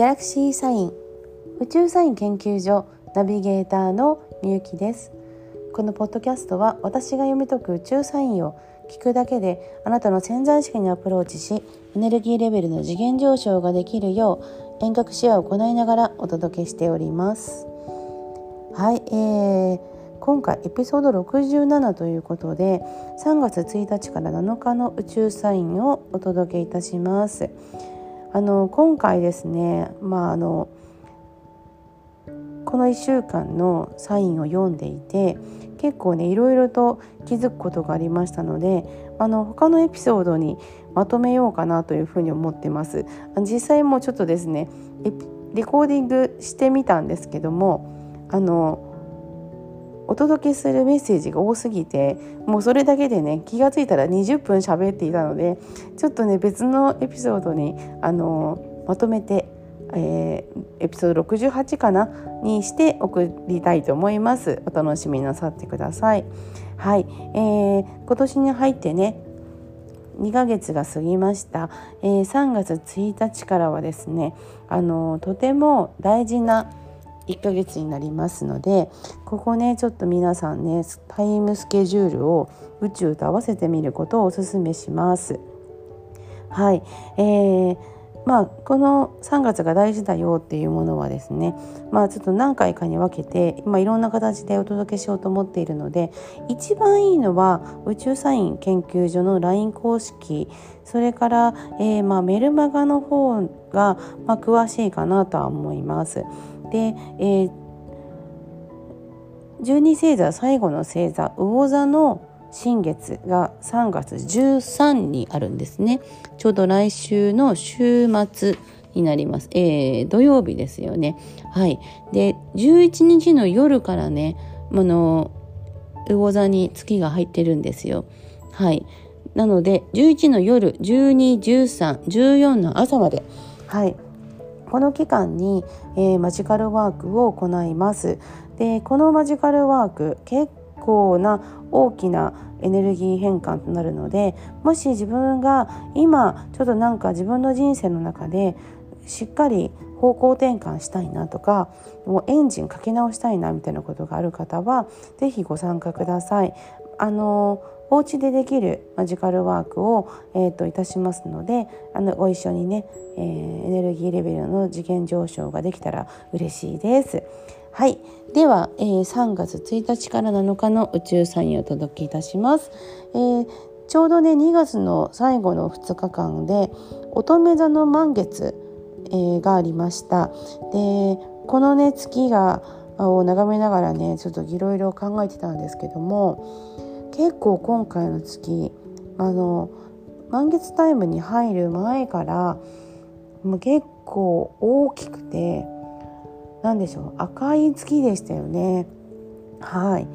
ギャラクシーサイン宇宙サイン研究所ナビゲーターのみゆきです。このポッドキャストは私が読み解く宇宙サインを聞くだけであなたの潜在意識にアプローチしエネルギーレベルの次元上昇ができるよう遠隔視野を行いながらお届けしております。はい、えー、今回エピソード67ということで3月1日から7日の宇宙サインをお届けいたします。あの今回ですねまああのこの1週間のサインを読んでいて結構ねいろいろと気づくことがありましたのであの他のエピソードにまとめようかなというふうに思ってます。実際もちょっとですねレコーディングしてみたんですけどもあのお届けするメッセージが多すぎてもうそれだけでね気が付いたら20分喋っていたのでちょっとね別のエピソードにあのまとめて、えー、エピソード68かなにして送りたいと思います。お楽しみなさってください。はい、えー、今年に入ってね2ヶ月が過ぎました、えー、3月1日からはですねあのとても大事な1ヶ月になりますのでここねちょっと皆さんねタイムスケジュールを宇宙と合わせてみることをおすすめします。はい、えーまあ、この3月が大事だよっていうものはですね、まあ、ちょっと何回かに分けて今いろんな形でお届けしようと思っているので一番いいのは宇宙サイン研究所の LINE 公式それから、えー、まあ、メルマガの方が、まあ、詳しいかなとは思います。で、えー、12星座最後の星座魚座の新月が3月13にあるんですね。ちょうど来週の週末になります、えー、土曜日ですよね。はい。で11日の夜からねあの魚座に月が入ってるんですよ。はい。なので11の夜121314の朝まで。はい。この期間に、えー、マジカルワークを行います。でこのマジカルワーク結構な大きなエネルギー変換となるのでもし自分が今ちょっとなんか自分の人生の中でしっかり方向転換したいなとかもうエンジンかけ直したいなみたいなことがある方は是非ご参加ください。あのお家でできるマジカルワークを、えーと、いたしますのであのご一緒にね、えー、エネルギーレベルの次元上昇ができたら嬉しいです。はい、では、えー、3月1日から7日の宇宙サインをお届けいたします。えー、ちょうどね2月の最後の2日間で乙女座の満月、えー、がありました。でこのね月がを眺めながらねちょっといろいろ考えてたんですけども結構今回の月あの満月タイムに入る前からもう結構大きくて何でしょう赤い月でしたよね。はい。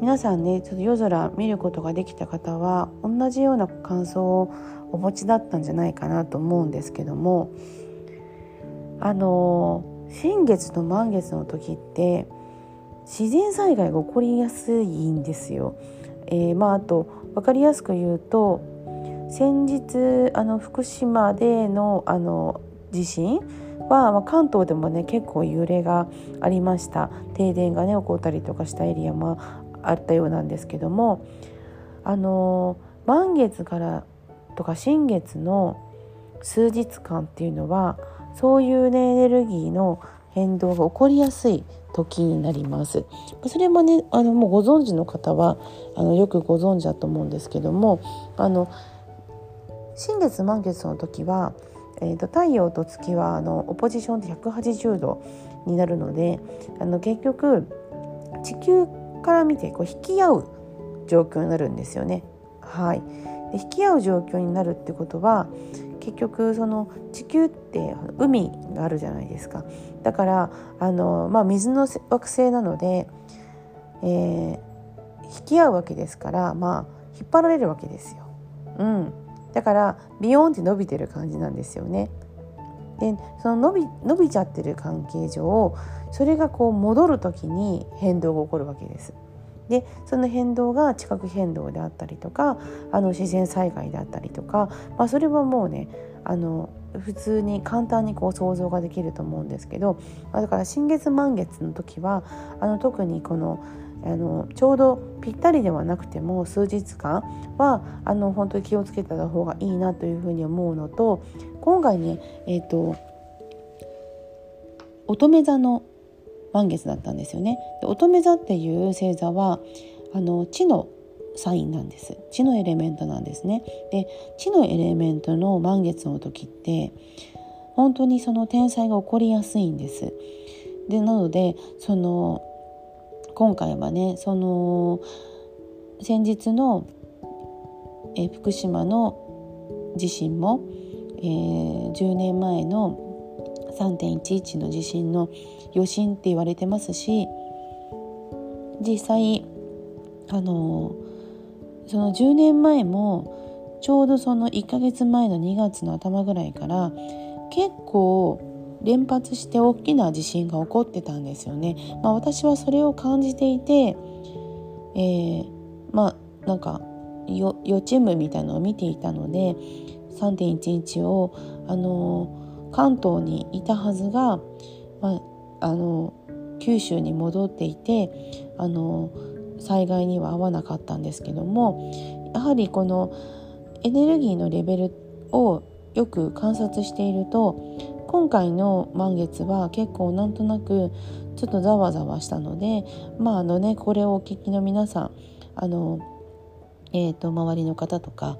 皆さんねちょっと夜空見ることができた方は同じような感想をお持ちだったんじゃないかなと思うんですけどもあの新月と満月の時って自然災害が起こりやすいんですよ。えー、まあ、あと分かりやすく言うと先日あの福島でのあの地震は、まあ、関東でもね結構揺れがありました停電がね起こったりとかしたエリアもあったようなんですけどもあの満月からとか新月の数日間っていうのはそういうねエネルギーの変動が起こりやすい時になりますそれもねあのもうご存知の方はあのよくご存知だと思うんですけどもあの新月満月の時は、えーと、太陽と月はあのオポジションで180度になるのであの結局地球から見てこう引き合う状況になるんですよね。はい、で引き合う状況になるってことは結局その地球って海があるじゃないですかだからあの、まあ、水の惑星なので、えー、引き合うわけですからまあ引っ張られるわけですよ。うん、だからビヨーンって伸びてる感じなんですよね。でその伸び伸びちゃってる関係上それがこう戻る時に変動が起こるわけです。でその変動が地殻変動であったりとかあの自然災害であったりとか、まあ、それはもうねあの普通に簡単にこう想像ができると思うんですけどだから新月満月の時はあの特にこのあのちょうどぴったりではなくても数日間はあの本当に気をつけた方がいいなというふうに思うのと今回ねえっ、ー、と乙女座の満月だったんですよね。で乙女座っていう星座はあの地のサインなんです。地のエレメントなんですね。で地のエレメントの満月の時って本当にその天才が起こりやすいんです。でなのでその今回はねその先日の、え福島の地震も、えー、10年前の3.11の地震の余震って言われてますし実際あのその10年前もちょうどその1ヶ月前の2月の頭ぐらいから結構連発して大きな地震が起こってたんですよね。まあ、私はそれを感じていて、えー、まあなんか予知夢みたいなのを見ていたので3.11をあの関東にいたはずが、まあ、あの九州に戻っていてあの災害には合わなかったんですけどもやはりこのエネルギーのレベルをよく観察していると今回の満月は結構なんとなくちょっとざわざわしたのでまああのねこれをお聞きの皆さんあの、えーと周りの方とか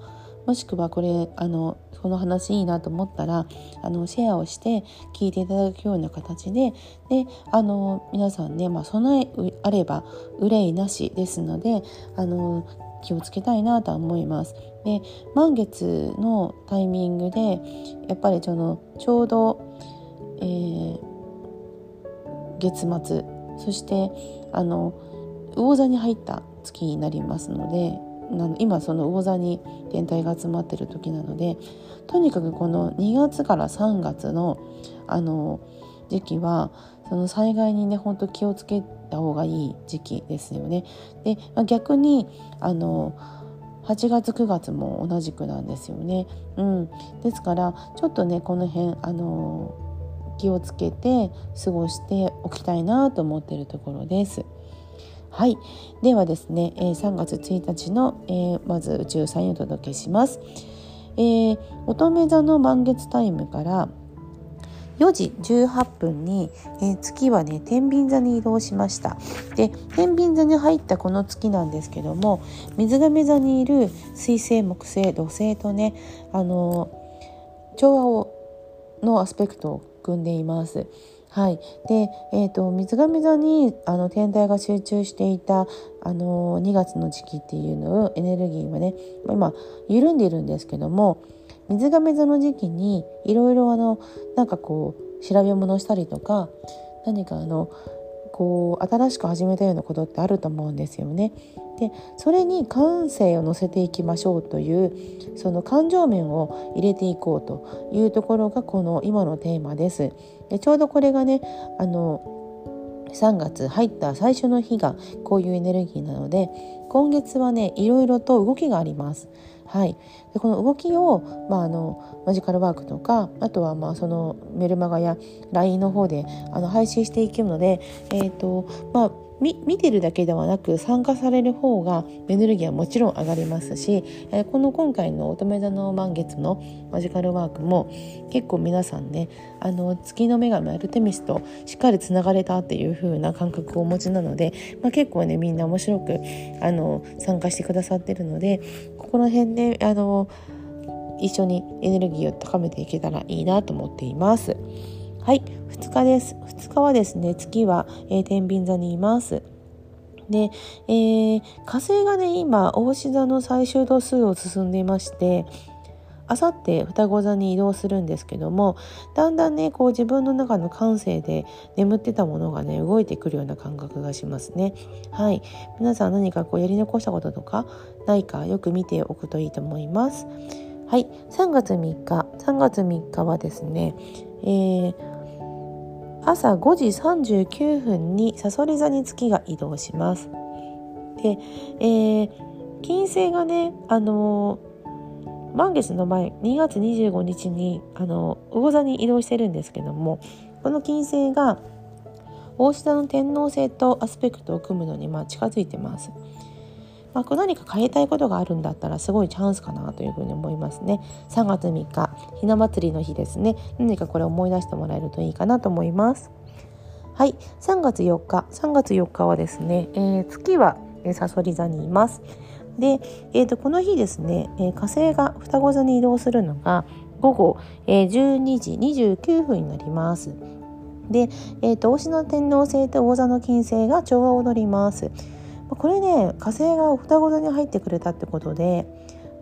もしくはこれあのこの話いいなと思ったらあのシェアをして聞いていただくような形でであの皆さんね、まあ、備えあれば憂いなしですのであの気をつけたいなとは思います。で満月のタイミングでやっぱりそのちょうど、えー、月末そしてあの魚座に入った月になりますので今その魚座に天体が集まってる時なのでとにかくこの2月から3月のあの時期はその災害にね本当気をつけた方がいい時期ですよね。で、逆にあの8月9月も同じくなんですよね。うん、ですからちょっとねこの辺あの気をつけて過ごしておきたいなと思ってるところです。はい、ではですね、えー、3月1日の、まず宇宙サインをお届けします。えー、乙女座の満月タイムから4時18分に、えー、月はね天秤座に移動しました。で天秤座に入ったこの月なんですけども水亀座にいる水星木星土星とねあの調和をのアスペクトを組んでいます。はい、で、えーと、水亀座にあの天体が集中していたあの2月の時期っていうのをエネルギーはね今緩んでいるんですけども水亀座の時期にいろいろあのなんかこう調べ物したりとか何かあのこう新しく始めたようなことってあると思うんですよね。でそれに感性を乗せていきましょうというその感情面を入れていこうというところがこの今のテーマです。でちょうどこれがねあの3月入った最初の日がこういうエネルギーなので今月はねいろいろと動きがあります。はい、でこの動きを、まあ、あのマジカルワークとかあとはまあそのメルマガや LINE の方であの配信していくので、えーとまあ、見てるだけではなく参加される方がエネルギーはもちろん上がりますし、えー、この今回の乙女座の満月のマジカルワークも結構皆さんねあの月の女神アルテミスとしっかりつながれたっていう風な感覚をお持ちなので、まあ、結構ねみんな面白くあの参加してくださってるのでここら辺であの一緒にエネルギーを高めていけたらいいなと思っています。はい、2日です。2日はですね、月は、えー、天秤座にいます。で、えー、火星がね、今、大志座の最終度数を進んでいまして、あさって双子座に移動するんですけどもだんだんねこう自分の中の感性で眠ってたものがね動いてくるような感覚がしますね。はい。皆さん何かこうやり残したこととかないかよく見ておくといいと思います。はい。3月3日。3月3日はですねえー朝5時39分にさそり座に月が移動します。で、えー、金星がね、あの満月の前2月25日にあの魚座に移動してるんですけどもこの金星が大下の天王星とアスペクトを組むのにまあ近づいてます。まあ、何か変えたいことがあるんだったらすごいチャンスかなというふうに思いますね。3月3日ひな祭りの日ですね。何かこれ思い出してもらえるといいかなと思います。はい、3月4日3月4日はですね、えー、月はさそり座にいます。で、えー、とこの日ですね、えー、火星が双子座に移動するのが午後、えー、12時29分になります。で、えーと、推しの天王星と王座の金星が調和を踊ります。これね火星が双子座に入ってくれたってことで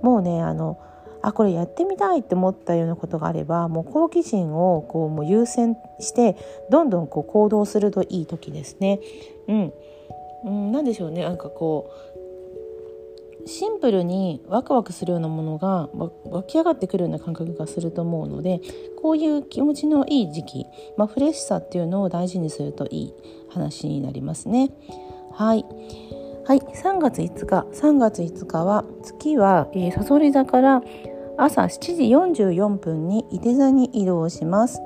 もうねあのあこれやってみたいって思ったようなことがあればもう好奇心をこうもう優先してどんどんこう行動するといい時ですね。うん、うん、なんでしょうねなんかこうシンプルにワクワクするようなものが湧き上がってくるような感覚がすると思うのでこういう気持ちのいい時期、まあ、フレッシュさっていうのを大事にするといい話になりますね。はい、はい、3月5日3月5日は月は、えー、サソリ座から朝7時44分に伊手座に移動します。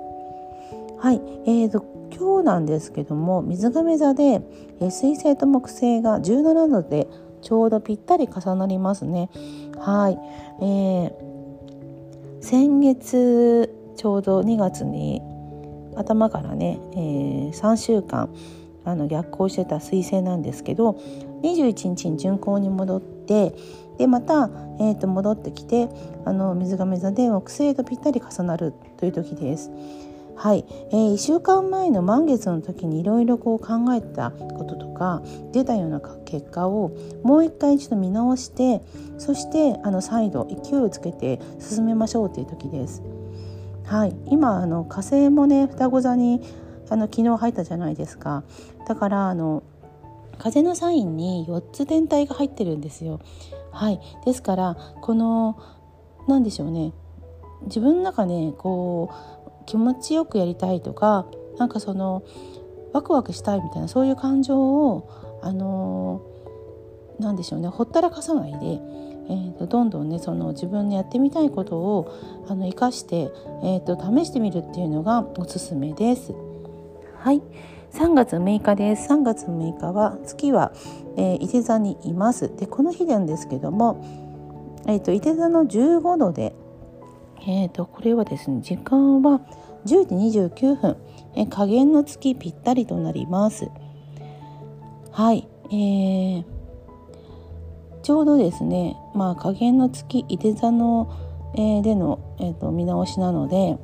はい、えーと今日なんですけども水亀座で、えー、水星と木星が17度でちょうどぴったり重なりますね。はい、えー、先月ちょうど2月に頭からね、えー、3週間あの逆行してた彗星なんですけど21日に巡行に戻ってでまた、えー、と戻ってきてあの水亀座で木星とぴったり重なるという時です。はい、えー、1週間前の満月の時にいろいろ考えたこととか出たような結果をもう一回一度見直してそしてあの再度勢いをつけて進めましょうという時です。はい、今あの火星もね双子座にあの昨日入ったじゃないですかだからあの風のサインに4つ天体が入ってるんですよ。はい、ですからこの何でしょうね自分の中ねこう気持ちよくやりたいとかなんかそのワクワクしたいみたいなそういう感情をあのなんでしょうねほったらかさないで、えーと、どんどんねその自分のやってみたいことをあの生かして、えーと、試してみるっていうのがおすすめです。はい3月6日です。3月6日は月は、えー、伊手座にいます。でこの日なんですけども、えーと、と伊手座の15度でえーと、これはですね時間は10時29分、え加減の月ぴったりとなります。はい、えー、ちょうどですねまあ加減の月いて座の、えー、での、えーと、見直しなので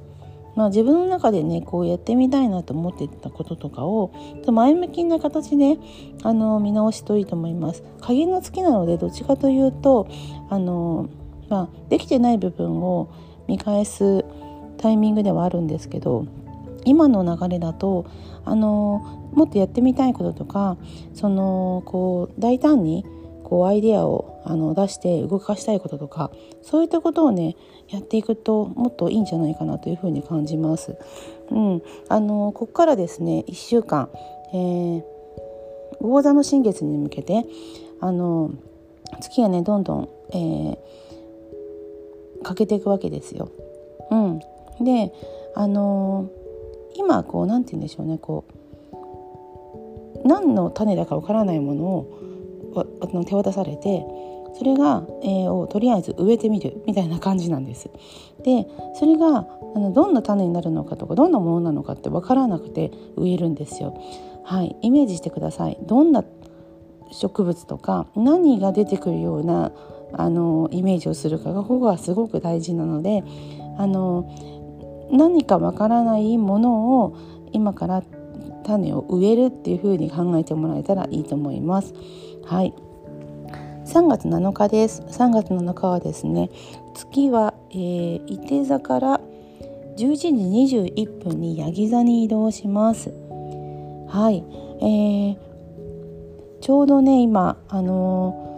まあ、自分の中でねこうやってみたいなと思ってたこととかを前向きな形であの見直しといいと思います。加減の月なのでどっちかというとあの、まあ、できてない部分を見返すタイミングではあるんですけど今の流れだとあのもっとやってみたいこととかそのこう大胆にこうアイデアをあの出して動かしたいこととかそういったことをねやっていくともっといいんじゃないかなというふうに感じます。うん、あのここからですね1週間、えー、魚座の新月に向けてあの月がねどんどん、えー、欠けていくわけですよ。うん、であのー、今こう何て言うんでしょうねこう何の種だかわからないものを手渡されてそれが、えー、をとりあえず植えてみるみたいな感じなんです。でそれがあのどんな種になるのかとかどんなものなのかって分からなくて植えるんですよ。はい、イメージしてください。どんな植物とか何が出てくるようなあのイメージをするかがここがすごく大事なのであの何かわからないものを今から種を植えるっていう風に考えてもらえたらいいと思います。はい。3月7日です。3月7日はですね、月は、えー、伊手座から11時21分にヤギ座に移動します。はい。えー、ちょうどね今あのー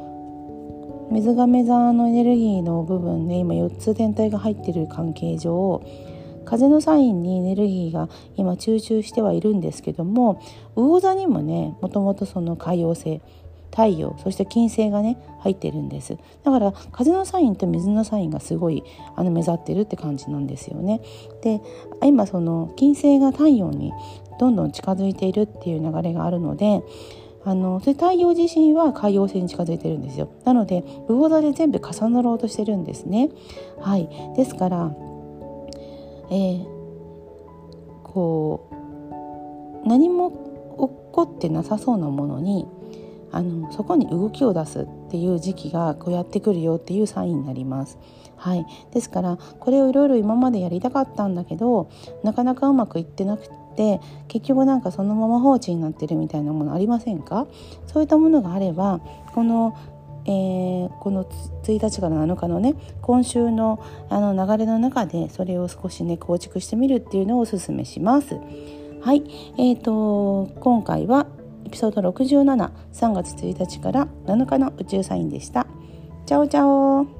水亀座のエネルギーの部分で今4つ天体が入ってる関係上風のサインにエネルギーが今集中してはいるんですけども魚座にもねもともとその海洋性太陽そして金星がね入ってるんです。だから風のサインと水のサインがすごいあの目立ってるって感じなんですよね。で今その金星が太陽にどんどん近づいているっていう流れがあるのであのそれ太陽自身は海洋星に近づいてるんですよ。なので魚座で全部重なろうとしてるんですね。はい。ですからえー、こう何も起こってなさそうなものにあのそこに動きを出すっていう時期がこうやってくるよっていうサインになります。はい、ですからこれをいろいろ今までやりたかったんだけどなかなかうまくいってなくて結局なんかそのまま放置になってるみたいなものありませんか？そういったものがあればこのえー、この1日から7日のね今週のあの流れの中でそれを少しね構築してみるっていうのをおすすめします。はい、えーと、今回はエピソード673月1日から7日の宇宙サインでした。チャオチャオ